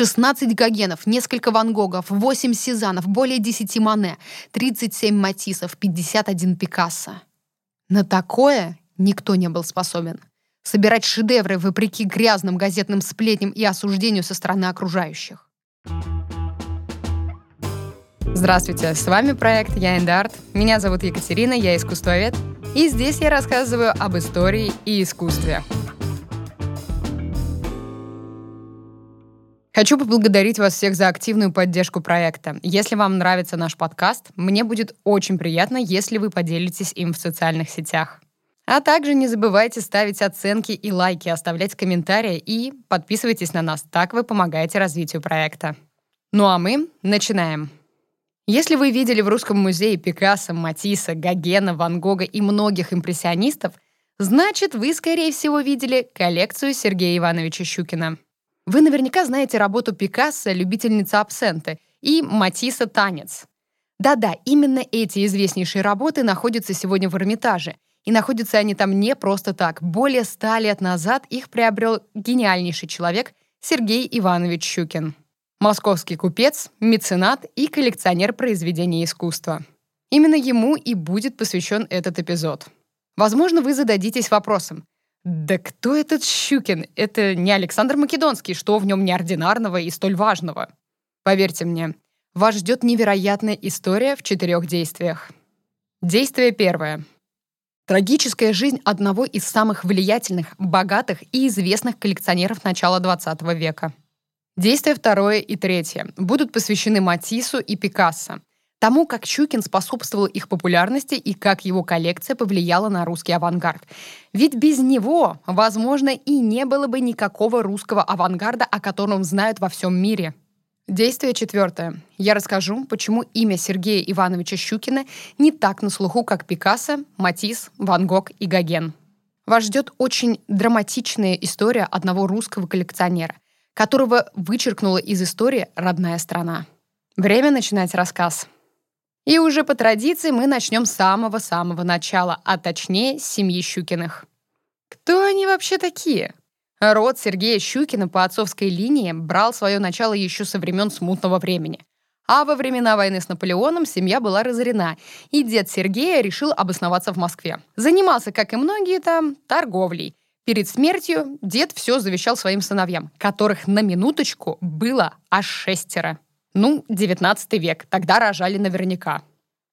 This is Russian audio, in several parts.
16 Гогенов, несколько Ван Гогов, 8 Сезанов, более 10 Мане, 37 Матисов, 51 Пикассо. На такое никто не был способен. Собирать шедевры вопреки грязным газетным сплетням и осуждению со стороны окружающих. Здравствуйте, с вами проект «Я Арт». Меня зовут Екатерина, я искусствовед. И здесь я рассказываю об истории и искусстве. Хочу поблагодарить вас всех за активную поддержку проекта. Если вам нравится наш подкаст, мне будет очень приятно, если вы поделитесь им в социальных сетях. А также не забывайте ставить оценки и лайки, оставлять комментарии и подписывайтесь на нас. Так вы помогаете развитию проекта. Ну а мы начинаем. Если вы видели в Русском музее Пикассо, Матисса, Гогена, Ван Гога и многих импрессионистов, значит, вы, скорее всего, видели коллекцию Сергея Ивановича Щукина. Вы наверняка знаете работу Пикассо «Любительница абсенты» и Матисса «Танец». Да-да, именно эти известнейшие работы находятся сегодня в Эрмитаже. И находятся они там не просто так. Более ста лет назад их приобрел гениальнейший человек Сергей Иванович Щукин. Московский купец, меценат и коллекционер произведений искусства. Именно ему и будет посвящен этот эпизод. Возможно, вы зададитесь вопросом, да кто этот Щукин? Это не Александр Македонский, что в нем неординарного и столь важного? Поверьте мне, вас ждет невероятная история в четырех действиях. Действие первое. Трагическая жизнь одного из самых влиятельных, богатых и известных коллекционеров начала XX века. Действия второе и третье будут посвящены Матиссу и Пикассо, тому, как Щукин способствовал их популярности и как его коллекция повлияла на русский авангард. Ведь без него, возможно, и не было бы никакого русского авангарда, о котором знают во всем мире. Действие четвертое. Я расскажу, почему имя Сергея Ивановича Щукина не так на слуху, как Пикассо, Матисс, Ван Гог и Гоген. Вас ждет очень драматичная история одного русского коллекционера, которого вычеркнула из истории родная страна. Время начинать рассказ. И уже по традиции мы начнем с самого-самого начала, а точнее с семьи Щукиных. Кто они вообще такие? Род Сергея Щукина по отцовской линии брал свое начало еще со времен смутного времени. А во времена войны с Наполеоном семья была разорена, и дед Сергея решил обосноваться в Москве. Занимался, как и многие там, торговлей. Перед смертью дед все завещал своим сыновьям, которых на минуточку было аж шестеро. Ну, 19 век, тогда рожали наверняка.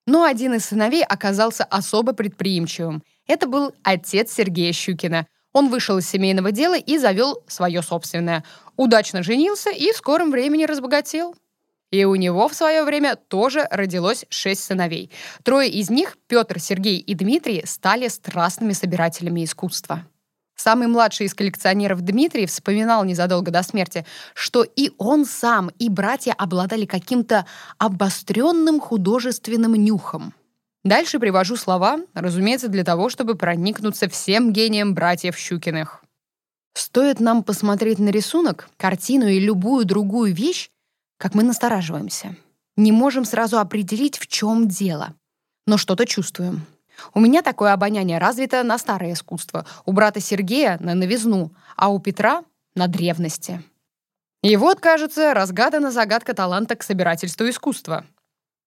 Но один из сыновей оказался особо предприимчивым. Это был отец Сергея Щукина. Он вышел из семейного дела и завел свое собственное. Удачно женился и в скором времени разбогател. И у него в свое время тоже родилось шесть сыновей. Трое из них, Петр, Сергей и Дмитрий, стали страстными собирателями искусства. Самый младший из коллекционеров Дмитрий вспоминал незадолго до смерти, что и он сам, и братья обладали каким-то обостренным художественным нюхом. Дальше привожу слова, разумеется, для того, чтобы проникнуться всем гением братьев Щукиных. Стоит нам посмотреть на рисунок, картину и любую другую вещь, как мы настораживаемся. Не можем сразу определить, в чем дело, но что-то чувствуем. У меня такое обоняние развито на старое искусство, у брата Сергея — на новизну, а у Петра — на древности. И вот, кажется, разгадана загадка таланта к собирательству искусства.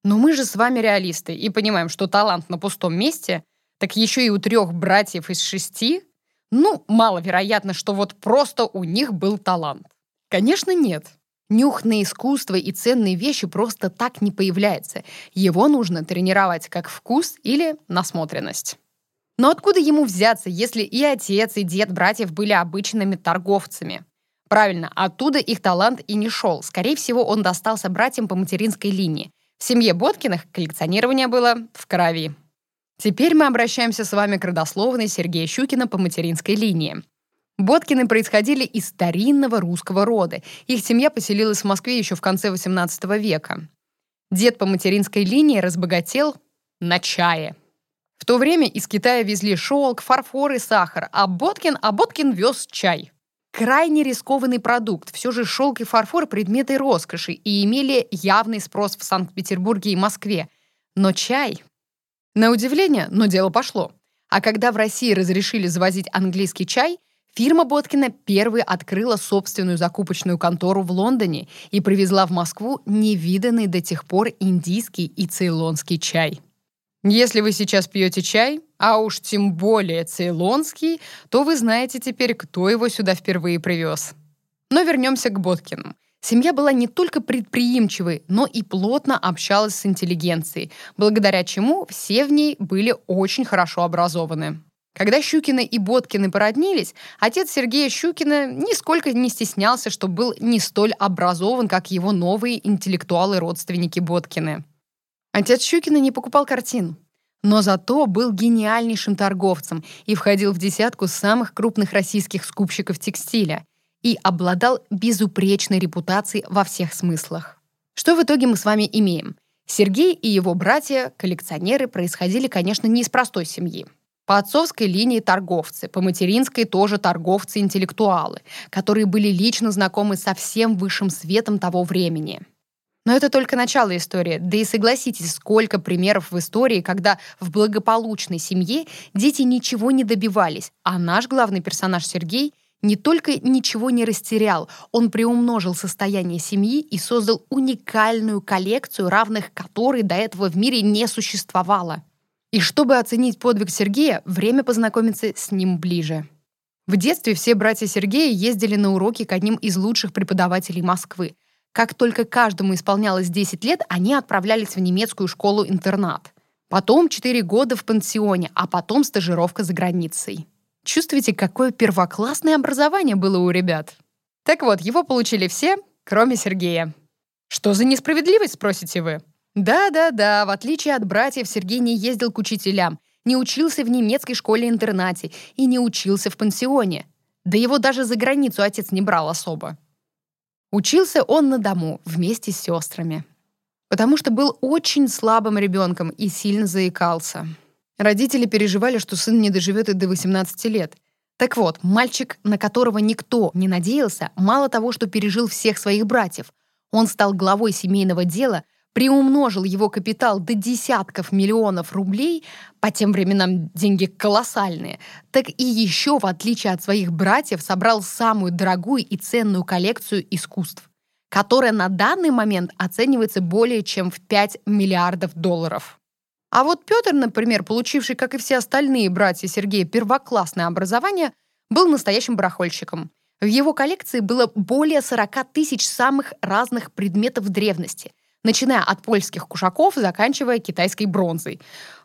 Но мы же с вами реалисты и понимаем, что талант на пустом месте, так еще и у трех братьев из шести, ну, маловероятно, что вот просто у них был талант. Конечно, нет. Нюх на искусство и ценные вещи просто так не появляется. Его нужно тренировать как вкус или насмотренность. Но откуда ему взяться, если и отец, и дед братьев были обычными торговцами? Правильно, оттуда их талант и не шел. Скорее всего, он достался братьям по материнской линии. В семье Боткиных коллекционирование было в крови. Теперь мы обращаемся с вами к родословной Сергея Щукина по материнской линии. Боткины происходили из старинного русского рода. Их семья поселилась в Москве еще в конце XVIII века. Дед по материнской линии разбогател на чае. В то время из Китая везли шелк, фарфор и сахар, а Боткин, а Боткин вез чай. Крайне рискованный продукт. Все же шелк и фарфор – предметы роскоши и имели явный спрос в Санкт-Петербурге и Москве. Но чай... На удивление, но дело пошло. А когда в России разрешили завозить английский чай – Фирма Боткина первой открыла собственную закупочную контору в Лондоне и привезла в Москву невиданный до тех пор индийский и цейлонский чай. Если вы сейчас пьете чай, а уж тем более цейлонский, то вы знаете теперь, кто его сюда впервые привез. Но вернемся к Боткинам. Семья была не только предприимчивой, но и плотно общалась с интеллигенцией, благодаря чему все в ней были очень хорошо образованы. Когда Щукины и Боткины породнились, отец Сергея Щукина нисколько не стеснялся, что был не столь образован, как его новые интеллектуалы-родственники Боткины. Отец Щукина не покупал картин, но зато был гениальнейшим торговцем и входил в десятку самых крупных российских скупщиков текстиля и обладал безупречной репутацией во всех смыслах. Что в итоге мы с вами имеем? Сергей и его братья, коллекционеры, происходили, конечно, не из простой семьи. По отцовской линии торговцы, по материнской тоже торговцы-интеллектуалы, которые были лично знакомы со всем высшим светом того времени. Но это только начало истории. Да и согласитесь, сколько примеров в истории, когда в благополучной семье дети ничего не добивались, а наш главный персонаж Сергей не только ничего не растерял, он приумножил состояние семьи и создал уникальную коллекцию, равных которой до этого в мире не существовало. И чтобы оценить подвиг Сергея, время познакомиться с ним ближе. В детстве все братья Сергея ездили на уроки к одним из лучших преподавателей Москвы. Как только каждому исполнялось 10 лет, они отправлялись в немецкую школу-интернат. Потом 4 года в пансионе, а потом стажировка за границей. Чувствуете, какое первоклассное образование было у ребят? Так вот, его получили все, кроме Сергея. Что за несправедливость, спросите вы? Да-да-да, в отличие от братьев, Сергей не ездил к учителям, не учился в немецкой школе-интернате и не учился в пансионе. Да его даже за границу отец не брал особо. Учился он на дому вместе с сестрами. Потому что был очень слабым ребенком и сильно заикался. Родители переживали, что сын не доживет и до 18 лет. Так вот, мальчик, на которого никто не надеялся, мало того, что пережил всех своих братьев, он стал главой семейного дела, приумножил его капитал до десятков миллионов рублей, по тем временам деньги колоссальные, так и еще, в отличие от своих братьев, собрал самую дорогую и ценную коллекцию искусств, которая на данный момент оценивается более чем в 5 миллиардов долларов. А вот Петр, например, получивший, как и все остальные братья Сергея, первоклассное образование, был настоящим барахольщиком. В его коллекции было более 40 тысяч самых разных предметов древности, начиная от польских кушаков, заканчивая китайской бронзой.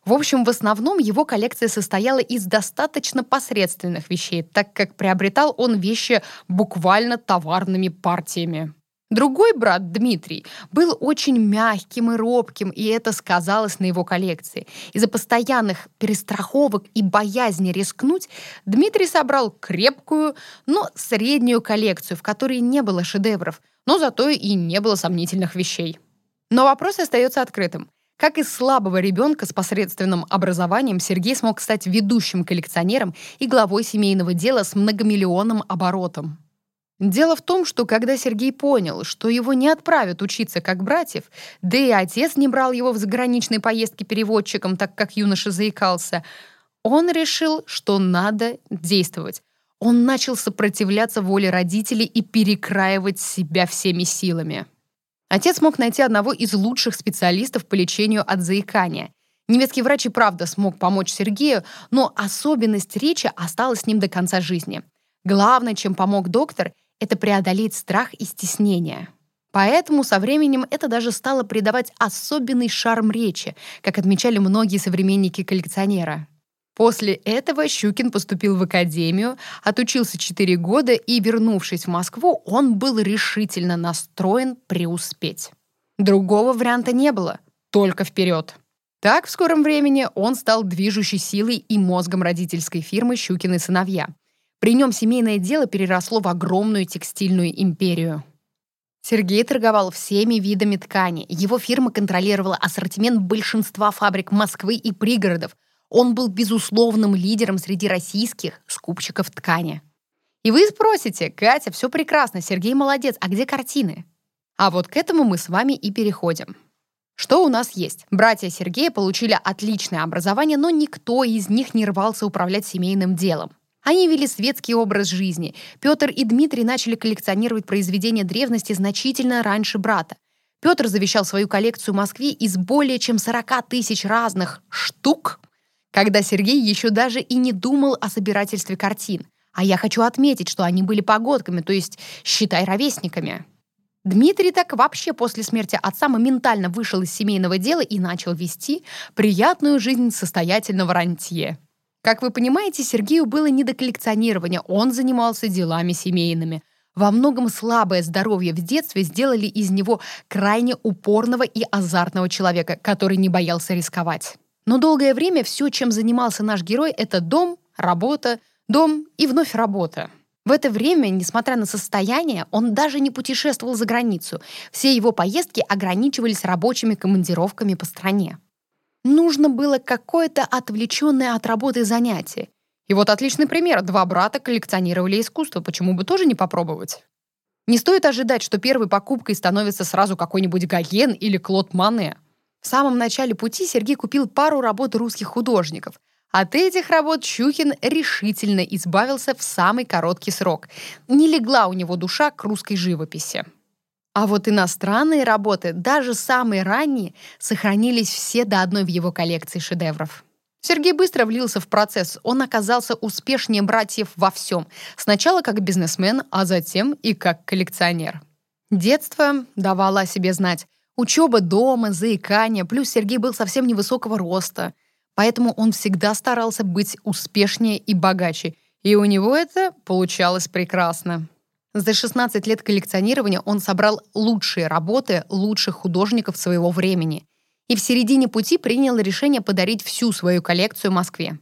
В общем, в основном его коллекция состояла из достаточно посредственных вещей, так как приобретал он вещи буквально товарными партиями. Другой брат, Дмитрий, был очень мягким и робким, и это сказалось на его коллекции. Из-за постоянных перестраховок и боязни рискнуть, Дмитрий собрал крепкую, но среднюю коллекцию, в которой не было шедевров, но зато и не было сомнительных вещей. Но вопрос остается открытым. Как из слабого ребенка с посредственным образованием Сергей смог стать ведущим коллекционером и главой семейного дела с многомиллионным оборотом? Дело в том, что когда Сергей понял, что его не отправят учиться как братьев, да и отец не брал его в заграничные поездки переводчиком, так как юноша заикался, он решил, что надо действовать. Он начал сопротивляться воле родителей и перекраивать себя всеми силами. Отец мог найти одного из лучших специалистов по лечению от заикания. Немецкий врач и правда смог помочь Сергею, но особенность речи осталась с ним до конца жизни. Главное, чем помог доктор — это преодолеть страх и стеснение. Поэтому со временем это даже стало придавать особенный шарм речи, как отмечали многие современники коллекционера. После этого Щукин поступил в академию, отучился 4 года и, вернувшись в Москву, он был решительно настроен преуспеть. Другого варианта не было, только вперед. Так в скором времени он стал движущей силой и мозгом родительской фирмы «Щукины сыновья», при нем семейное дело переросло в огромную текстильную империю. Сергей торговал всеми видами ткани. Его фирма контролировала ассортимент большинства фабрик Москвы и пригородов. Он был безусловным лидером среди российских скупщиков ткани. И вы спросите, Катя, все прекрасно, Сергей молодец, а где картины? А вот к этому мы с вами и переходим. Что у нас есть? Братья Сергея получили отличное образование, но никто из них не рвался управлять семейным делом. Они вели светский образ жизни. Петр и Дмитрий начали коллекционировать произведения древности значительно раньше брата. Петр завещал свою коллекцию Москве из более чем 40 тысяч разных штук, когда Сергей еще даже и не думал о собирательстве картин. А я хочу отметить, что они были погодками, то есть, считай, ровесниками. Дмитрий так вообще после смерти отца моментально вышел из семейного дела и начал вести приятную жизнь состоятельного рантье. Как вы понимаете, Сергею было не до коллекционирования, он занимался делами семейными. Во многом слабое здоровье в детстве сделали из него крайне упорного и азартного человека, который не боялся рисковать. Но долгое время все, чем занимался наш герой, это дом, работа, дом и вновь работа. В это время, несмотря на состояние, он даже не путешествовал за границу. Все его поездки ограничивались рабочими командировками по стране. Нужно было какое-то отвлеченное от работы занятие. И вот отличный пример. Два брата коллекционировали искусство. Почему бы тоже не попробовать? Не стоит ожидать, что первой покупкой становится сразу какой-нибудь Гоген или Клод Мане. В самом начале пути Сергей купил пару работ русских художников. От этих работ Щукин решительно избавился в самый короткий срок. Не легла у него душа к русской живописи. А вот иностранные работы, даже самые ранние, сохранились все до одной в его коллекции шедевров. Сергей быстро влился в процесс. Он оказался успешнее братьев во всем. Сначала как бизнесмен, а затем и как коллекционер. Детство давало о себе знать. Учеба дома, заикание, плюс Сергей был совсем невысокого роста. Поэтому он всегда старался быть успешнее и богаче. И у него это получалось прекрасно. За 16 лет коллекционирования он собрал лучшие работы лучших художников своего времени и в середине пути принял решение подарить всю свою коллекцию Москве.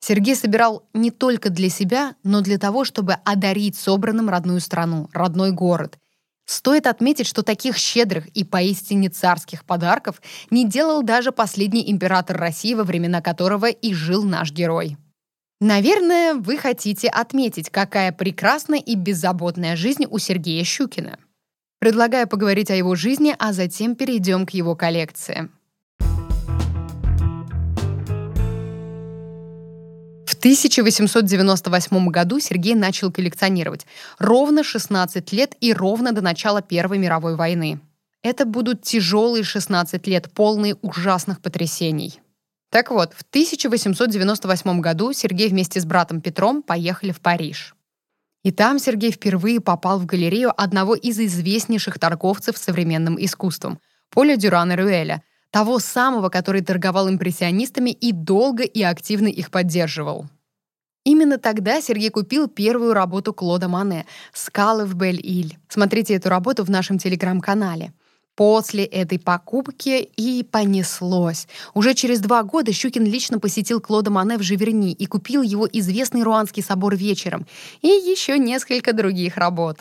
Сергей собирал не только для себя, но для того, чтобы одарить собранным родную страну, родной город. Стоит отметить, что таких щедрых и поистине царских подарков не делал даже последний император России, во времена которого и жил наш герой. Наверное, вы хотите отметить, какая прекрасная и беззаботная жизнь у Сергея Щукина. Предлагаю поговорить о его жизни, а затем перейдем к его коллекции. 1898 году Сергей начал коллекционировать. Ровно 16 лет и ровно до начала Первой мировой войны. Это будут тяжелые 16 лет, полные ужасных потрясений. Так вот, в 1898 году Сергей вместе с братом Петром поехали в Париж. И там Сергей впервые попал в галерею одного из известнейших торговцев современным искусством — Поля Дюрана Рюэля, того самого, который торговал импрессионистами и долго и активно их поддерживал. Именно тогда Сергей купил первую работу Клода Мане «Скалы в Бель-Иль». Смотрите эту работу в нашем телеграм-канале. После этой покупки и понеслось. Уже через два года Щукин лично посетил Клода Мане в Живерни и купил его известный Руанский собор вечером и еще несколько других работ.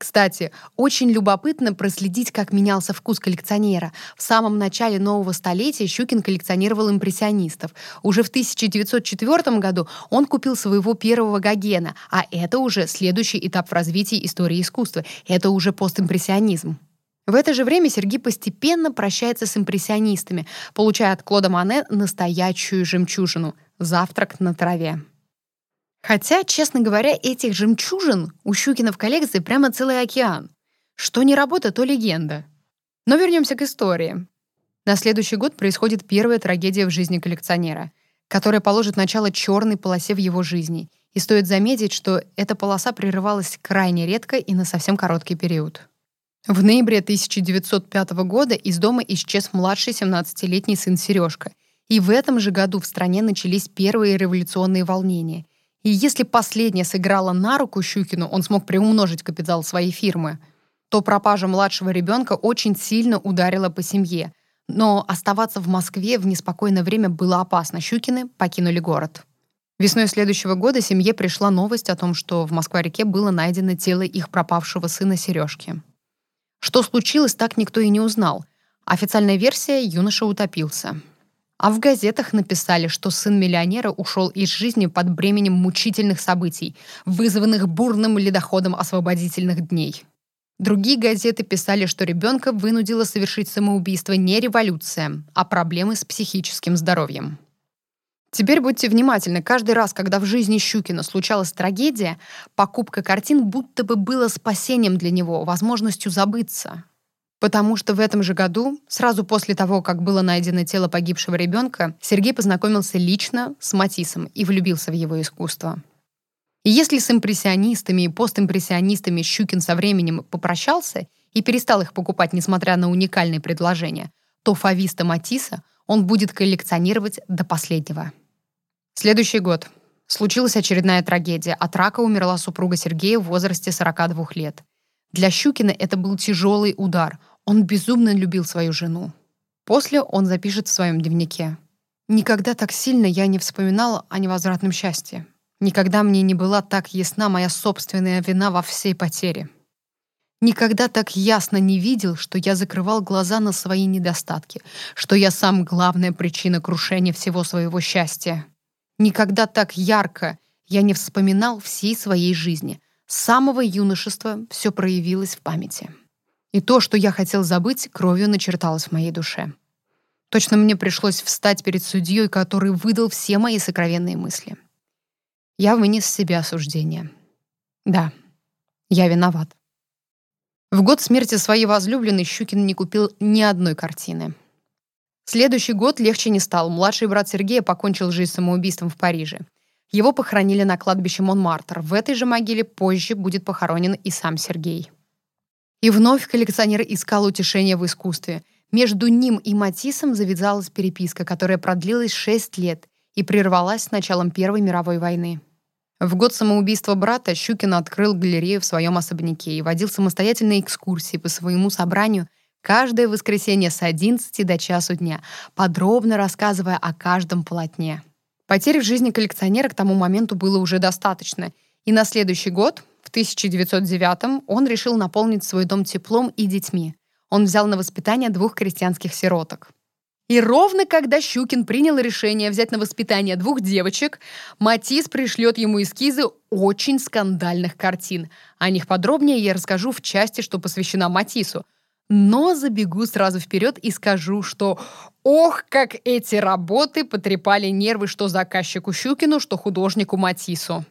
Кстати, очень любопытно проследить, как менялся вкус коллекционера. В самом начале нового столетия Щукин коллекционировал импрессионистов. Уже в 1904 году он купил своего первого Гогена, а это уже следующий этап в развитии истории искусства. Это уже постимпрессионизм. В это же время Сергей постепенно прощается с импрессионистами, получая от Клода Мане настоящую жемчужину — завтрак на траве. Хотя, честно говоря, этих жемчужин у Щукина в коллекции прямо целый океан. Что не работа, то легенда. Но вернемся к истории. На следующий год происходит первая трагедия в жизни коллекционера, которая положит начало черной полосе в его жизни. И стоит заметить, что эта полоса прерывалась крайне редко и на совсем короткий период. В ноябре 1905 года из дома исчез младший 17-летний сын Сережка. И в этом же году в стране начались первые революционные волнения. И если последнее сыграло на руку Щукину, он смог приумножить капитал своей фирмы, то пропажа младшего ребенка очень сильно ударила по семье. Но оставаться в Москве в неспокойное время было опасно. Щукины покинули город. Весной следующего года семье пришла новость о том, что в Москва-реке было найдено тело их пропавшего сына Сережки. Что случилось, так никто и не узнал. Официальная версия — юноша утопился. А в газетах написали, что сын миллионера ушел из жизни под бременем мучительных событий, вызванных бурным ледоходом освободительных дней. Другие газеты писали, что ребенка вынудило совершить самоубийство не революция, а проблемы с психическим здоровьем. Теперь будьте внимательны. Каждый раз, когда в жизни Щукина случалась трагедия, покупка картин будто бы было спасением для него, возможностью забыться. Потому что в этом же году, сразу после того, как было найдено тело погибшего ребенка, Сергей познакомился лично с Матисом и влюбился в его искусство. И если с импрессионистами и постимпрессионистами Щукин со временем попрощался и перестал их покупать, несмотря на уникальные предложения, то фависта Матисса он будет коллекционировать до последнего. Следующий год. Случилась очередная трагедия. От рака умерла супруга Сергея в возрасте 42 лет. Для Щукина это был тяжелый удар. Он безумно любил свою жену. После он запишет в своем дневнике. «Никогда так сильно я не вспоминала о невозвратном счастье. Никогда мне не была так ясна моя собственная вина во всей потере. Никогда так ясно не видел, что я закрывал глаза на свои недостатки, что я сам главная причина крушения всего своего счастья. Никогда так ярко я не вспоминал всей своей жизни. С самого юношества все проявилось в памяти. И то, что я хотел забыть, кровью начерталось в моей душе. Точно мне пришлось встать перед судьей, который выдал все мои сокровенные мысли. Я вынес с себя осуждение. Да, я виноват. В год смерти своей возлюбленной Щукин не купил ни одной картины. Следующий год легче не стал. Младший брат Сергея покончил жизнь самоубийством в Париже. Его похоронили на кладбище Монмартр. В этой же могиле позже будет похоронен и сам Сергей. И вновь коллекционер искал утешения в искусстве. Между ним и Матиссом завязалась переписка, которая продлилась шесть лет и прервалась с началом Первой мировой войны. В год самоубийства брата Щукин открыл галерею в своем особняке и водил самостоятельные экскурсии по своему собранию – каждое воскресенье с 11 до часу дня, подробно рассказывая о каждом полотне. Потерь в жизни коллекционера к тому моменту было уже достаточно, и на следующий год, в 1909 он решил наполнить свой дом теплом и детьми. Он взял на воспитание двух крестьянских сироток. И ровно когда Щукин принял решение взять на воспитание двух девочек, Матис пришлет ему эскизы очень скандальных картин. О них подробнее я расскажу в части, что посвящена Матису — но забегу сразу вперед и скажу, что ох, как эти работы потрепали нервы что заказчику Щукину, что художнику Матису.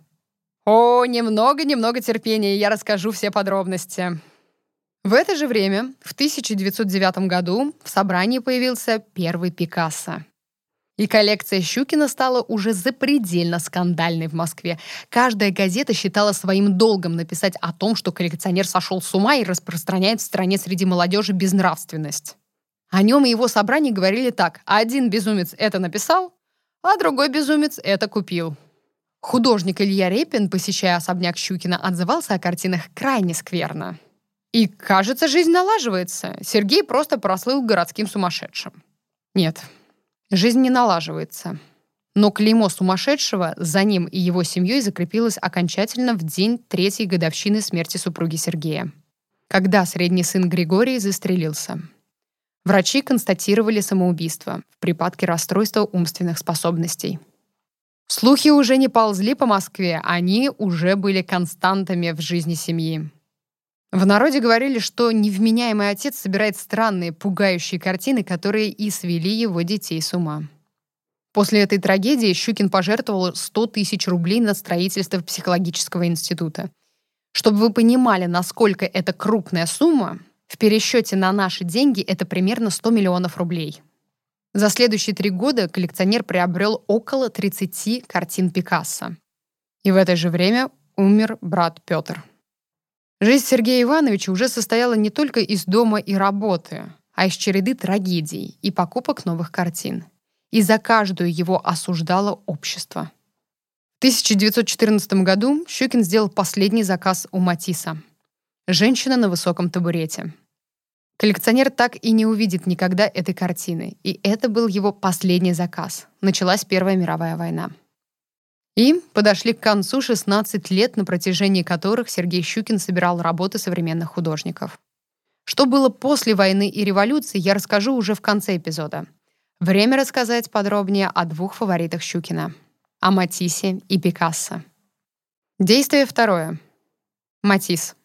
О, немного-немного терпения, я расскажу все подробности. В это же время, в 1909 году, в собрании появился первый Пикассо. И коллекция Щукина стала уже запредельно скандальной в Москве. Каждая газета считала своим долгом написать о том, что коллекционер сошел с ума и распространяет в стране среди молодежи безнравственность. О нем и его собрании говорили так. Один безумец это написал, а другой безумец это купил. Художник Илья Репин, посещая особняк Щукина, отзывался о картинах крайне скверно. И, кажется, жизнь налаживается. Сергей просто прослыл городским сумасшедшим. Нет, Жизнь не налаживается. Но клеймо сумасшедшего за ним и его семьей закрепилось окончательно в день третьей годовщины смерти супруги Сергея, когда средний сын Григорий застрелился. Врачи констатировали самоубийство в припадке расстройства умственных способностей. Слухи уже не ползли по Москве, они уже были константами в жизни семьи. В народе говорили, что невменяемый отец собирает странные, пугающие картины, которые и свели его детей с ума. После этой трагедии Щукин пожертвовал 100 тысяч рублей на строительство психологического института. Чтобы вы понимали, насколько это крупная сумма, в пересчете на наши деньги это примерно 100 миллионов рублей. За следующие три года коллекционер приобрел около 30 картин Пикассо. И в это же время умер брат Петр. Жизнь Сергея Ивановича уже состояла не только из дома и работы, а из череды трагедий и покупок новых картин. И за каждую его осуждало общество. В 1914 году Щукин сделал последний заказ у Матисса. «Женщина на высоком табурете». Коллекционер так и не увидит никогда этой картины, и это был его последний заказ. Началась Первая мировая война. И подошли к концу 16 лет, на протяжении которых Сергей Щукин собирал работы современных художников. Что было после войны и революции, я расскажу уже в конце эпизода. Время рассказать подробнее о двух фаворитах Щукина — о Матиссе и Пикассо. Действие второе. Матисс.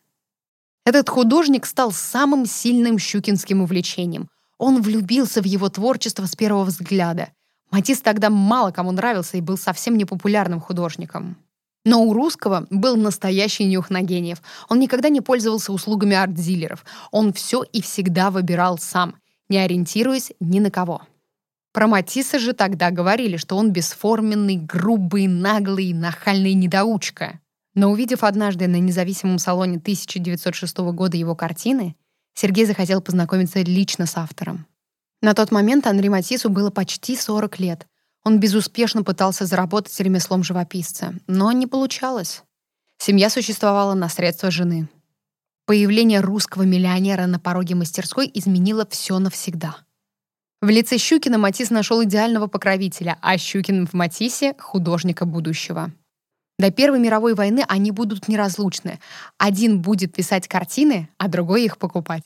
Этот художник стал самым сильным щукинским увлечением. Он влюбился в его творчество с первого взгляда — Матисс тогда мало кому нравился и был совсем непопулярным художником. Но у русского был настоящий нюх на гениев. Он никогда не пользовался услугами арт-дилеров. Он все и всегда выбирал сам, не ориентируясь ни на кого. Про Матисса же тогда говорили, что он бесформенный, грубый, наглый, нахальный недоучка. Но увидев однажды на независимом салоне 1906 года его картины, Сергей захотел познакомиться лично с автором. На тот момент Анри Матиссу было почти 40 лет. Он безуспешно пытался заработать ремеслом живописца, но не получалось. Семья существовала на средства жены. Появление русского миллионера на пороге мастерской изменило все навсегда. В лице Щукина Матисс нашел идеального покровителя, а Щукин в Матиссе — художника будущего. До Первой мировой войны они будут неразлучны. Один будет писать картины, а другой их покупать.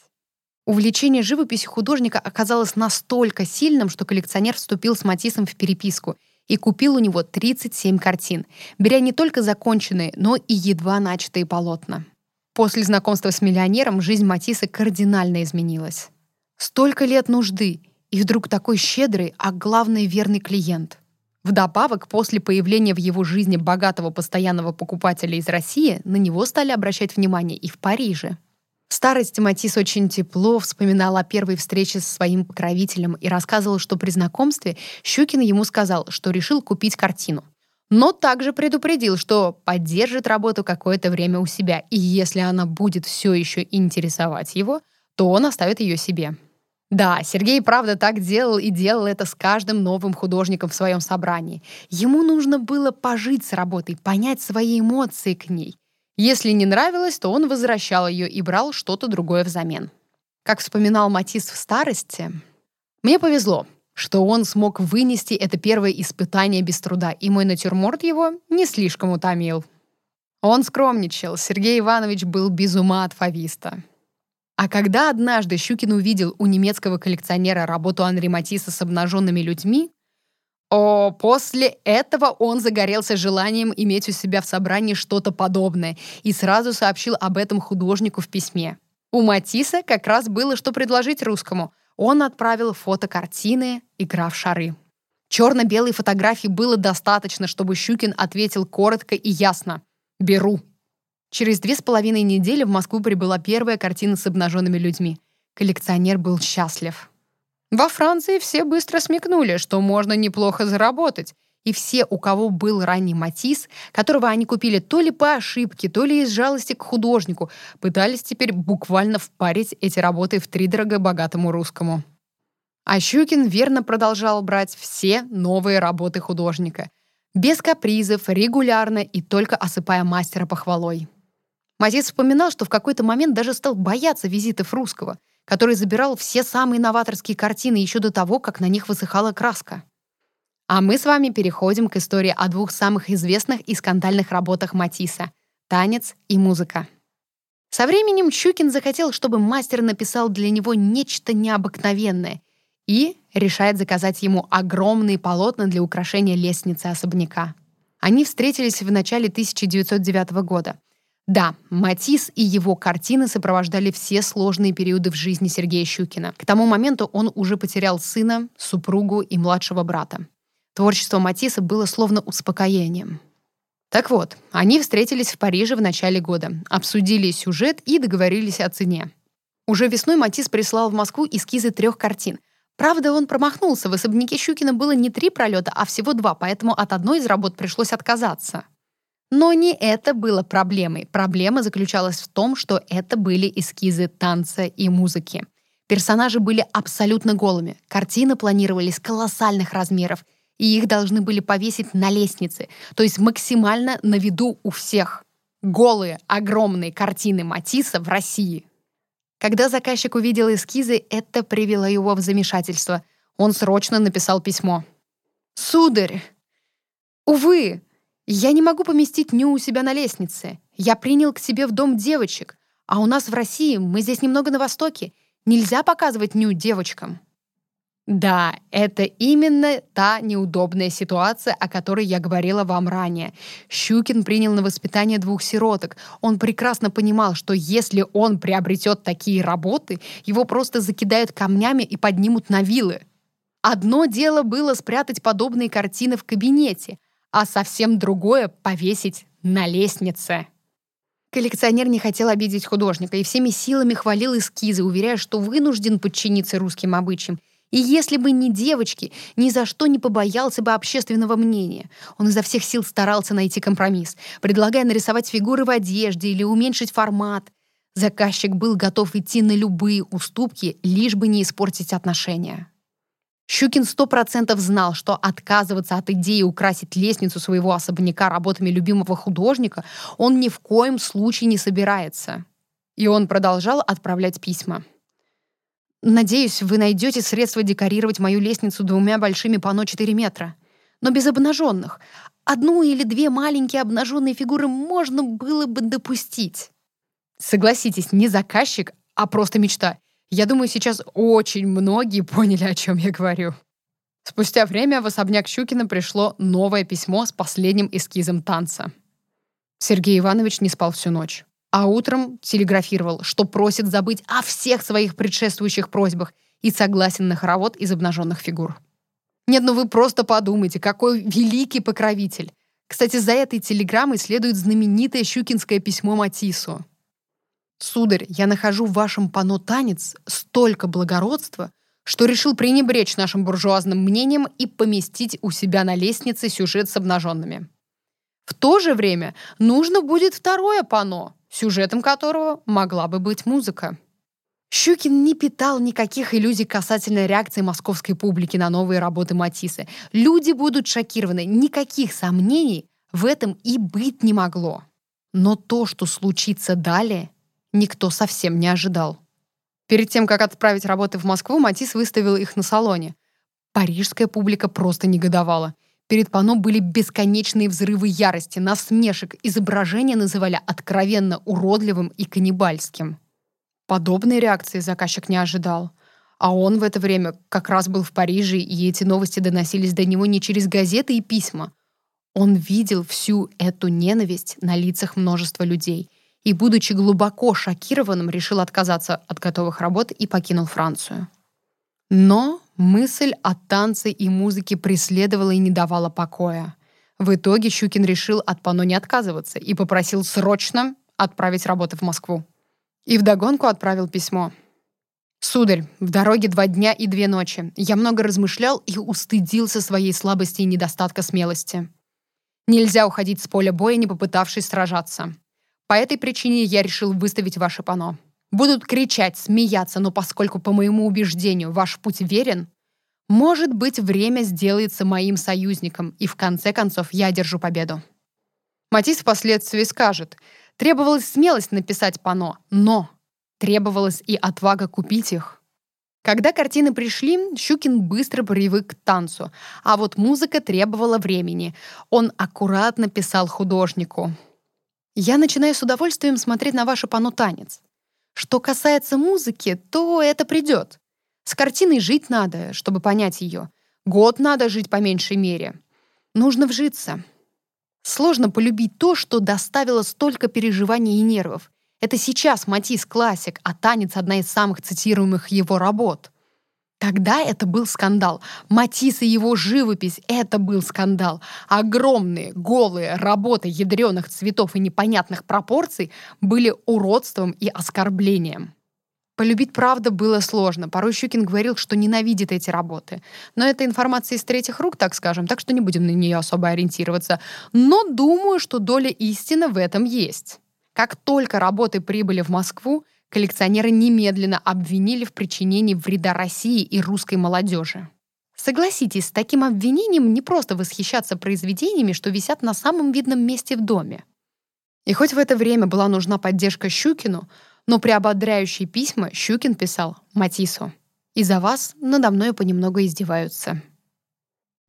Увлечение живописью художника оказалось настолько сильным, что коллекционер вступил с Матиссом в переписку и купил у него 37 картин, беря не только законченные, но и едва начатые полотна. После знакомства с миллионером жизнь Матисса кардинально изменилась. Столько лет нужды, и вдруг такой щедрый, а главное верный клиент. Вдобавок, после появления в его жизни богатого постоянного покупателя из России, на него стали обращать внимание и в Париже. В старости Матис очень тепло вспоминал о первой встрече со своим покровителем и рассказывал, что при знакомстве Щукин ему сказал, что решил купить картину. Но также предупредил, что поддержит работу какое-то время у себя, и если она будет все еще интересовать его, то он оставит ее себе. Да, Сергей правда так делал и делал это с каждым новым художником в своем собрании. Ему нужно было пожить с работой, понять свои эмоции к ней. Если не нравилось, то он возвращал ее и брал что-то другое взамен. Как вспоминал Матис в старости, «Мне повезло, что он смог вынести это первое испытание без труда, и мой натюрморт его не слишком утомил». Он скромничал, Сергей Иванович был без ума от фависта. А когда однажды Щукин увидел у немецкого коллекционера работу Анри Матисса с обнаженными людьми, о, после этого он загорелся желанием иметь у себя в собрании что-то подобное и сразу сообщил об этом художнику в письме. У Матисса как раз было что предложить русскому. Он отправил фото картины «Игра в шары». Черно-белой фотографии было достаточно, чтобы Щукин ответил коротко и ясно «Беру». Через две с половиной недели в Москву прибыла первая картина с обнаженными людьми. Коллекционер был счастлив. Во Франции все быстро смекнули, что можно неплохо заработать, и все, у кого был ранний Матисс, которого они купили то ли по ошибке, то ли из жалости к художнику, пытались теперь буквально впарить эти работы втридорого богатому русскому. А Щукин верно продолжал брать все новые работы художника. Без капризов, регулярно и только осыпая мастера похвалой. Матис вспоминал, что в какой-то момент даже стал бояться визитов русского, который забирал все самые новаторские картины еще до того, как на них высыхала краска. А мы с вами переходим к истории о двух самых известных и скандальных работах Матисса — «Танец» и «Музыка». Со временем Щукин захотел, чтобы мастер написал для него нечто необыкновенное и решает заказать ему огромные полотна для украшения лестницы особняка. Они встретились в начале 1909 года. Да, Матис и его картины сопровождали все сложные периоды в жизни Сергея Щукина. К тому моменту он уже потерял сына, супругу и младшего брата. Творчество Матисса было словно успокоением. Так вот, они встретились в Париже в начале года, обсудили сюжет и договорились о цене. Уже весной Матис прислал в Москву эскизы трех картин. Правда, он промахнулся, в особняке Щукина было не три пролета, а всего два, поэтому от одной из работ пришлось отказаться. Но не это было проблемой. Проблема заключалась в том, что это были эскизы танца и музыки. Персонажи были абсолютно голыми. Картины планировались колоссальных размеров, и их должны были повесить на лестнице, то есть максимально на виду у всех. Голые, огромные картины Матисса в России. Когда заказчик увидел эскизы, это привело его в замешательство. Он срочно написал письмо. «Сударь, увы, я не могу поместить Ню у себя на лестнице. Я принял к себе в дом девочек. А у нас в России, мы здесь немного на востоке, нельзя показывать Ню девочкам. Да, это именно та неудобная ситуация, о которой я говорила вам ранее. Щукин принял на воспитание двух сироток. Он прекрасно понимал, что если он приобретет такие работы, его просто закидают камнями и поднимут на вилы. Одно дело было спрятать подобные картины в кабинете, а совсем другое — повесить на лестнице. Коллекционер не хотел обидеть художника и всеми силами хвалил эскизы, уверяя, что вынужден подчиниться русским обычаям. И если бы не девочки, ни за что не побоялся бы общественного мнения. Он изо всех сил старался найти компромисс, предлагая нарисовать фигуры в одежде или уменьшить формат. Заказчик был готов идти на любые уступки, лишь бы не испортить отношения. Щукин сто процентов знал, что отказываться от идеи украсить лестницу своего особняка работами любимого художника он ни в коем случае не собирается. И он продолжал отправлять письма. «Надеюсь, вы найдете средства декорировать мою лестницу двумя большими панно 4 метра. Но без обнаженных. Одну или две маленькие обнаженные фигуры можно было бы допустить». Согласитесь, не заказчик, а просто мечта. Я думаю, сейчас очень многие поняли, о чем я говорю. Спустя время в особняк Щукина пришло новое письмо с последним эскизом танца. Сергей Иванович не спал всю ночь. А утром телеграфировал, что просит забыть о всех своих предшествующих просьбах и согласен на хоровод из обнаженных фигур. Нет, ну вы просто подумайте, какой великий покровитель. Кстати, за этой телеграммой следует знаменитое щукинское письмо Матису. Сударь, я нахожу в вашем пано танец столько благородства, что решил пренебречь нашим буржуазным мнением и поместить у себя на лестнице сюжет с обнаженными. В то же время нужно будет второе пано, сюжетом которого могла бы быть музыка. Щукин не питал никаких иллюзий касательно реакции московской публики на новые работы Матиссы. Люди будут шокированы, никаких сомнений в этом и быть не могло. Но то, что случится далее, никто совсем не ожидал. Перед тем, как отправить работы в Москву, Матис выставил их на салоне. Парижская публика просто негодовала. Перед панно были бесконечные взрывы ярости, насмешек, изображения называли откровенно уродливым и каннибальским. Подобной реакции заказчик не ожидал. А он в это время как раз был в Париже, и эти новости доносились до него не через газеты и письма. Он видел всю эту ненависть на лицах множества людей — и, будучи глубоко шокированным, решил отказаться от готовых работ и покинул Францию. Но мысль о танце и музыке преследовала и не давала покоя. В итоге Щукин решил от пано не отказываться и попросил срочно отправить работы в Москву. И вдогонку отправил письмо. «Сударь, в дороге два дня и две ночи. Я много размышлял и устыдился своей слабости и недостатка смелости. Нельзя уходить с поля боя, не попытавшись сражаться. По этой причине я решил выставить ваше пано. Будут кричать, смеяться, но поскольку, по моему убеждению, ваш путь верен, может быть, время сделается моим союзником, и в конце концов я одержу победу. Матис впоследствии скажет, требовалась смелость написать пано, но требовалась и отвага купить их. Когда картины пришли, Щукин быстро привык к танцу, а вот музыка требовала времени. Он аккуратно писал художнику. Я начинаю с удовольствием смотреть на ваше панно «Танец». Что касается музыки, то это придет. С картиной жить надо, чтобы понять ее. Год надо жить по меньшей мере. Нужно вжиться. Сложно полюбить то, что доставило столько переживаний и нервов. Это сейчас Матис классик, а танец — одна из самых цитируемых его работ — Тогда это был скандал. Матисс и его живопись — это был скандал. Огромные, голые работы ядреных цветов и непонятных пропорций были уродством и оскорблением. Полюбить правда было сложно. Порой Щукин говорил, что ненавидит эти работы. Но это информация из третьих рук, так скажем, так что не будем на нее особо ориентироваться. Но думаю, что доля истины в этом есть. Как только работы прибыли в Москву, коллекционеры немедленно обвинили в причинении вреда России и русской молодежи. Согласитесь, с таким обвинением не просто восхищаться произведениями, что висят на самом видном месте в доме. И хоть в это время была нужна поддержка Щукину, но при ободряющие письма Щукин писал Матису. «И за вас надо мною понемногу издеваются».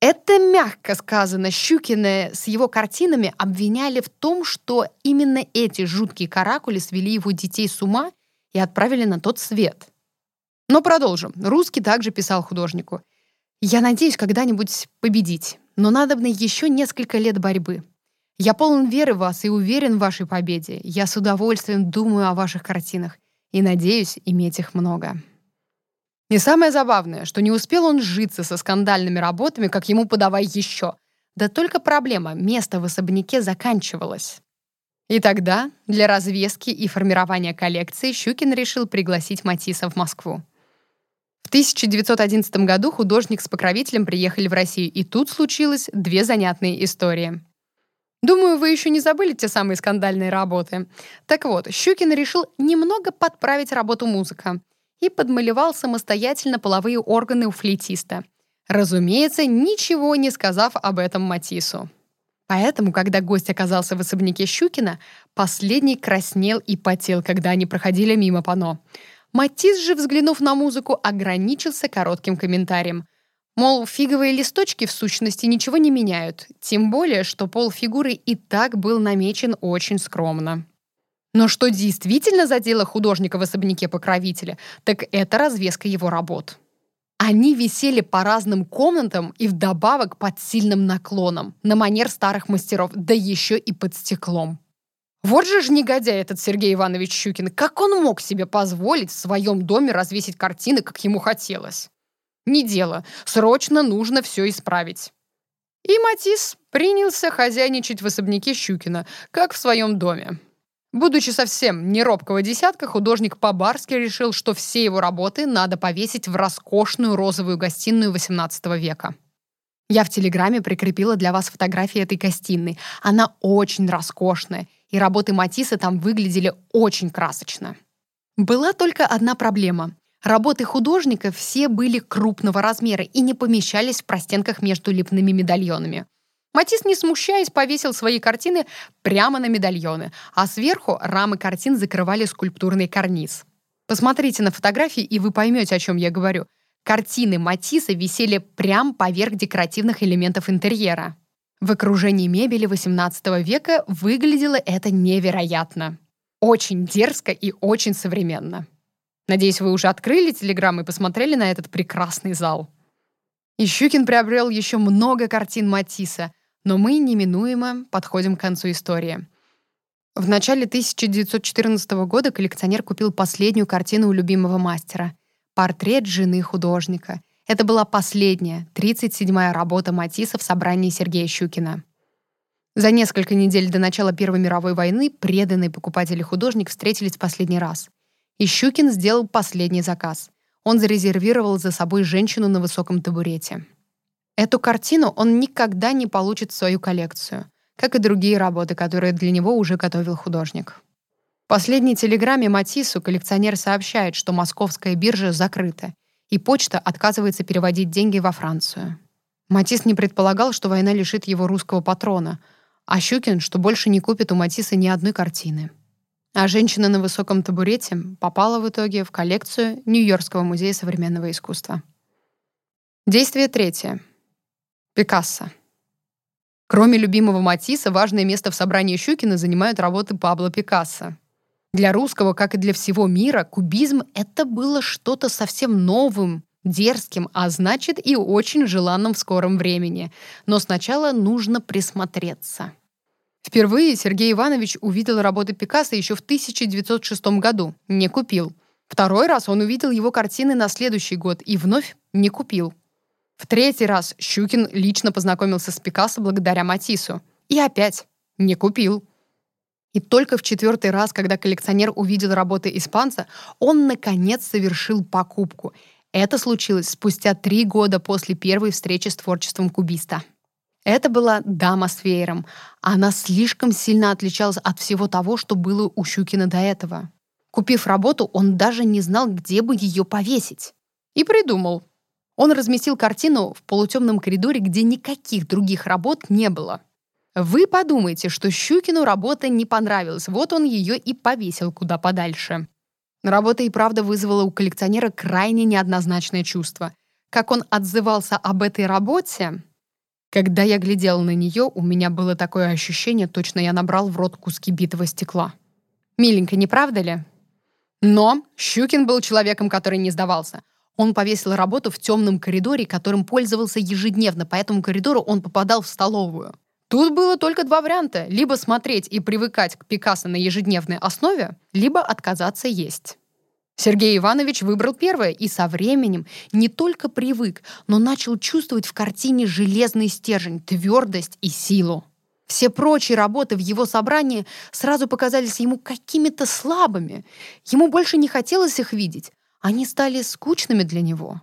Это мягко сказано. Щукина с его картинами обвиняли в том, что именно эти жуткие каракули свели его детей с ума и отправили на тот свет. Но продолжим. Русский также писал художнику. «Я надеюсь когда-нибудь победить, но надобно еще несколько лет борьбы. Я полон веры в вас и уверен в вашей победе. Я с удовольствием думаю о ваших картинах и надеюсь иметь их много». И самое забавное, что не успел он сжиться со скандальными работами, как ему подавай еще. Да только проблема, место в особняке заканчивалось. И тогда для развески и формирования коллекции Щукин решил пригласить Матисса в Москву. В 1911 году художник с покровителем приехали в Россию, и тут случилось две занятные истории. Думаю, вы еще не забыли те самые скандальные работы. Так вот, Щукин решил немного подправить работу музыка и подмалевал самостоятельно половые органы у флейтиста. Разумеется, ничего не сказав об этом Матису. Поэтому, когда гость оказался в особняке Щукина, последний краснел и потел, когда они проходили мимо пано. Матис же, взглянув на музыку, ограничился коротким комментарием. Мол, фиговые листочки в сущности ничего не меняют, тем более, что пол фигуры и так был намечен очень скромно. Но что действительно задело художника в особняке покровителя, так это развеска его работ. Они висели по разным комнатам и вдобавок под сильным наклоном, на манер старых мастеров, да еще и под стеклом. Вот же ж негодяй этот Сергей Иванович Щукин. Как он мог себе позволить в своем доме развесить картины, как ему хотелось? Не дело. Срочно нужно все исправить. И Матис принялся хозяйничать в особняке Щукина, как в своем доме. Будучи совсем не робкого десятка, художник по-барски решил, что все его работы надо повесить в роскошную розовую гостиную XVIII века. Я в Телеграме прикрепила для вас фотографии этой гостиной. Она очень роскошная, и работы Матисса там выглядели очень красочно. Была только одна проблема. Работы художника все были крупного размера и не помещались в простенках между лепными медальонами. Матис, не смущаясь, повесил свои картины прямо на медальоны, а сверху рамы картин закрывали скульптурный карниз. Посмотрите на фотографии, и вы поймете, о чем я говорю. Картины Матисса висели прямо поверх декоративных элементов интерьера. В окружении мебели XVIII века выглядело это невероятно. Очень дерзко и очень современно. Надеюсь, вы уже открыли Телеграм и посмотрели на этот прекрасный зал. И Щукин приобрел еще много картин Матисса, но мы неминуемо подходим к концу истории. В начале 1914 года коллекционер купил последнюю картину у любимого мастера — портрет жены художника. Это была последняя, 37-я работа Матисса в собрании Сергея Щукина. За несколько недель до начала Первой мировой войны преданные покупатели художник встретились в последний раз. И Щукин сделал последний заказ. Он зарезервировал за собой женщину на высоком табурете. Эту картину он никогда не получит в свою коллекцию, как и другие работы, которые для него уже готовил художник. В последней телеграмме Матису коллекционер сообщает, что московская биржа закрыта, и почта отказывается переводить деньги во Францию. Матис не предполагал, что война лишит его русского патрона, а Щукин, что больше не купит у Матисса ни одной картины. А женщина на высоком табурете попала в итоге в коллекцию Нью-Йоркского музея современного искусства. Действие третье. Пикассо. Кроме любимого Матисса, важное место в собрании Щукина занимают работы Пабло Пикассо. Для русского, как и для всего мира, кубизм — это было что-то совсем новым, дерзким, а значит и очень желанным в скором времени. Но сначала нужно присмотреться. Впервые Сергей Иванович увидел работы Пикассо еще в 1906 году. Не купил. Второй раз он увидел его картины на следующий год и вновь не купил. В третий раз Щукин лично познакомился с Пикассо благодаря Матису. И опять не купил. И только в четвертый раз, когда коллекционер увидел работы испанца, он, наконец, совершил покупку. Это случилось спустя три года после первой встречи с творчеством кубиста. Это была дама с веером. Она слишком сильно отличалась от всего того, что было у Щукина до этого. Купив работу, он даже не знал, где бы ее повесить. И придумал. Он разместил картину в полутемном коридоре, где никаких других работ не было. Вы подумаете, что Щукину работа не понравилась, вот он ее и повесил куда подальше. Работа и правда вызвала у коллекционера крайне неоднозначное чувство. Как он отзывался об этой работе? Когда я глядел на нее, у меня было такое ощущение, точно я набрал в рот куски битого стекла. Миленько, не правда ли? Но Щукин был человеком, который не сдавался. Он повесил работу в темном коридоре, которым пользовался ежедневно, по этому коридору он попадал в столовую. Тут было только два варианта. Либо смотреть и привыкать к Пикассо на ежедневной основе, либо отказаться есть. Сергей Иванович выбрал первое и со временем не только привык, но начал чувствовать в картине железный стержень, твердость и силу. Все прочие работы в его собрании сразу показались ему какими-то слабыми. Ему больше не хотелось их видеть. Они стали скучными для него.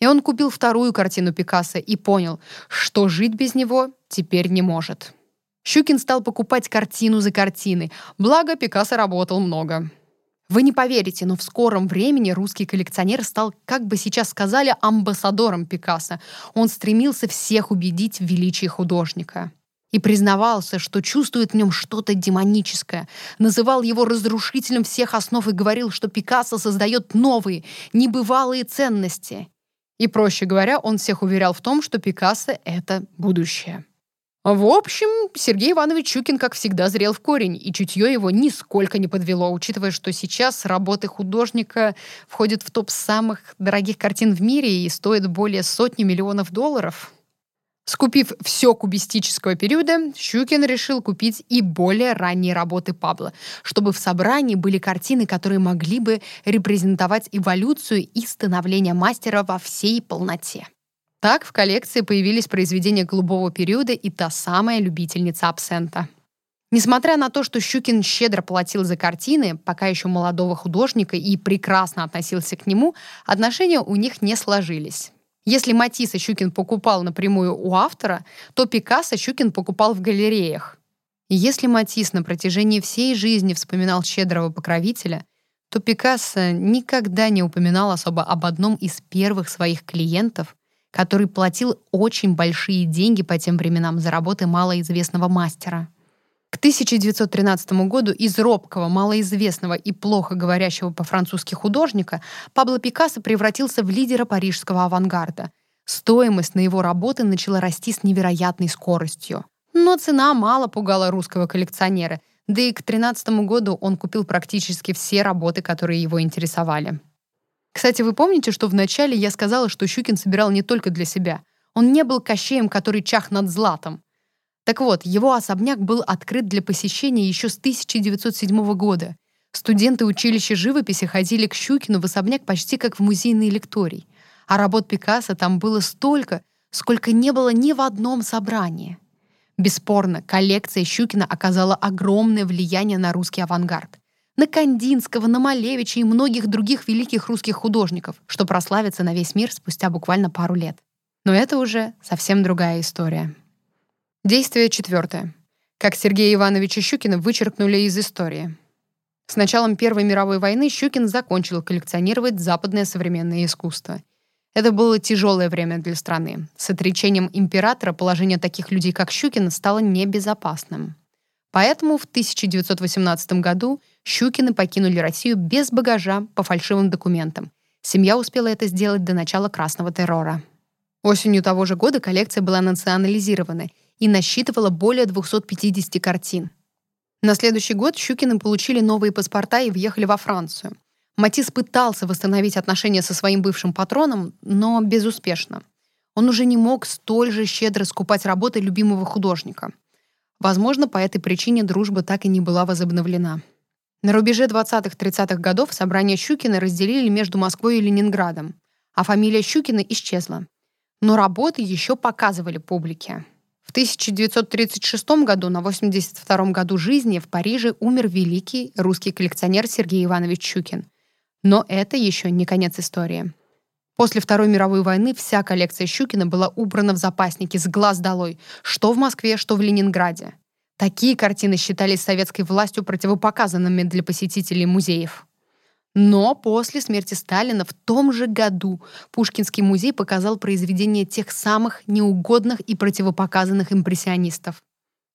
И он купил вторую картину Пикассо и понял, что жить без него теперь не может. Щукин стал покупать картину за картиной, благо Пикассо работал много. Вы не поверите, но в скором времени русский коллекционер стал, как бы сейчас сказали, амбассадором Пикассо. Он стремился всех убедить в величии художника. И признавался, что чувствует в нем что-то демоническое. Называл его разрушителем всех основ и говорил, что Пикассо создает новые, небывалые ценности. И, проще говоря, он всех уверял в том, что Пикассо — это будущее. В общем, Сергей Иванович Щукин, как всегда, зрел в корень, и чутье его нисколько не подвело, учитывая, что сейчас работы художника входят в топ самых дорогих картин в мире и стоят более сотни миллионов долларов. Скупив все кубистического периода, Щукин решил купить и более ранние работы Пабло, чтобы в собрании были картины, которые могли бы репрезентовать эволюцию и становление мастера во всей полноте. Так в коллекции появились произведения голубого периода и та самая любительница абсента. Несмотря на то, что Щукин щедро платил за картины, пока еще молодого художника, и прекрасно относился к нему, отношения у них не сложились. Если Матисса Щукин покупал напрямую у автора, то Пикассо Щукин покупал в галереях. Если Матисс на протяжении всей жизни вспоминал щедрого покровителя, то Пикассо никогда не упоминал особо об одном из первых своих клиентов, который платил очень большие деньги по тем временам за работы малоизвестного мастера. К 1913 году из робкого, малоизвестного и плохо говорящего по-французски художника Пабло Пикассо превратился в лидера парижского авангарда. Стоимость на его работы начала расти с невероятной скоростью. Но цена мало пугала русского коллекционера, да и к 13 году он купил практически все работы, которые его интересовали. Кстати, вы помните, что вначале я сказала, что Щукин собирал не только для себя. Он не был кощеем, который чах над златом. Так вот, его особняк был открыт для посещения еще с 1907 года. Студенты училища живописи ходили к Щукину в особняк почти как в музейный лекторий. А работ Пикассо там было столько, сколько не было ни в одном собрании. Бесспорно, коллекция Щукина оказала огромное влияние на русский авангард на Кандинского, на Малевича и многих других великих русских художников, что прославится на весь мир спустя буквально пару лет. Но это уже совсем другая история. Действие четвертое. Как Сергея Ивановича Щукина вычеркнули из истории. С началом Первой мировой войны Щукин закончил коллекционировать западное современное искусство. Это было тяжелое время для страны. С отречением императора положение таких людей, как Щукин, стало небезопасным. Поэтому в 1918 году Щукины покинули Россию без багажа по фальшивым документам. Семья успела это сделать до начала красного террора. Осенью того же года коллекция была национализирована и насчитывала более 250 картин. На следующий год Щукины получили новые паспорта и въехали во Францию. Матис пытался восстановить отношения со своим бывшим патроном, но безуспешно. Он уже не мог столь же щедро скупать работы любимого художника — Возможно, по этой причине дружба так и не была возобновлена. На рубеже 20-30-х годов собрание Щукина разделили между Москвой и Ленинградом, а фамилия Щукина исчезла. Но работы еще показывали публике. В 1936 году, на 82-м году жизни, в Париже умер великий русский коллекционер Сергей Иванович Щукин. Но это еще не конец истории. После Второй мировой войны вся коллекция Щукина была убрана в запасники с глаз долой, что в Москве, что в Ленинграде. Такие картины считались советской властью противопоказанными для посетителей музеев. Но после смерти Сталина в том же году Пушкинский музей показал произведения тех самых неугодных и противопоказанных импрессионистов.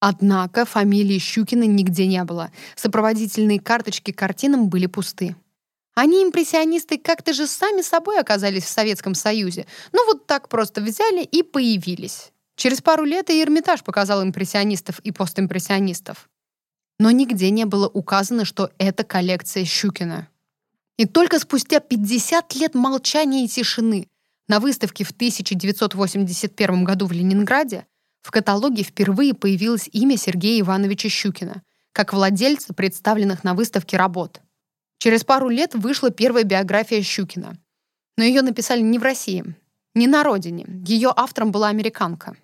Однако фамилии Щукина нигде не было. Сопроводительные карточки картинам были пусты. Они, импрессионисты, как-то же сами собой оказались в Советском Союзе. Ну вот так просто взяли и появились. Через пару лет и Эрмитаж показал импрессионистов и постимпрессионистов. Но нигде не было указано, что это коллекция Щукина. И только спустя 50 лет молчания и тишины на выставке в 1981 году в Ленинграде в каталоге впервые появилось имя Сергея Ивановича Щукина как владельца представленных на выставке работ. Через пару лет вышла первая биография Щукина. Но ее написали не в России, не на родине. Ее автором была американка.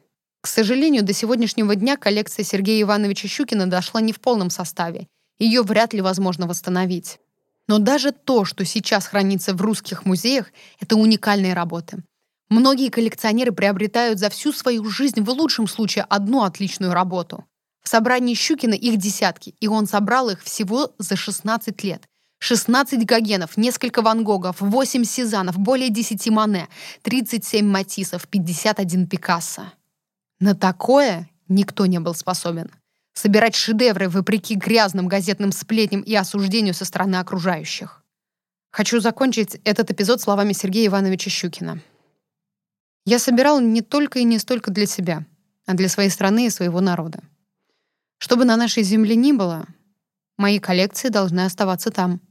К сожалению, до сегодняшнего дня коллекция Сергея Ивановича Щукина дошла не в полном составе. Ее вряд ли возможно восстановить. Но даже то, что сейчас хранится в русских музеях, это уникальные работы. Многие коллекционеры приобретают за всю свою жизнь в лучшем случае одну отличную работу. В собрании Щукина их десятки, и он собрал их всего за 16 лет. 16 Гогенов, несколько Ван Гогов, 8 Сезанов, более 10 Мане, 37 Матисов, 51 Пикассо. На такое никто не был способен. Собирать шедевры вопреки грязным газетным сплетням и осуждению со стороны окружающих. Хочу закончить этот эпизод словами Сергея Ивановича Щукина. Я собирал не только и не столько для себя, а для своей страны и своего народа. Что бы на нашей земле ни было, мои коллекции должны оставаться там.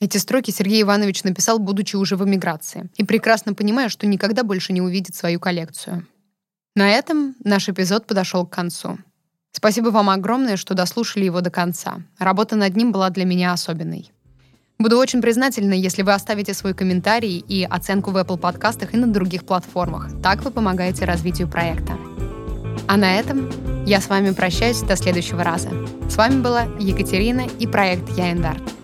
Эти строки Сергей Иванович написал, будучи уже в эмиграции, и прекрасно понимая, что никогда больше не увидит свою коллекцию. На этом наш эпизод подошел к концу. Спасибо вам огромное, что дослушали его до конца. Работа над ним была для меня особенной. Буду очень признательна, если вы оставите свой комментарий и оценку в Apple подкастах и на других платформах. Так вы помогаете развитию проекта. А на этом я с вами прощаюсь до следующего раза. С вами была Екатерина и проект Яендарт.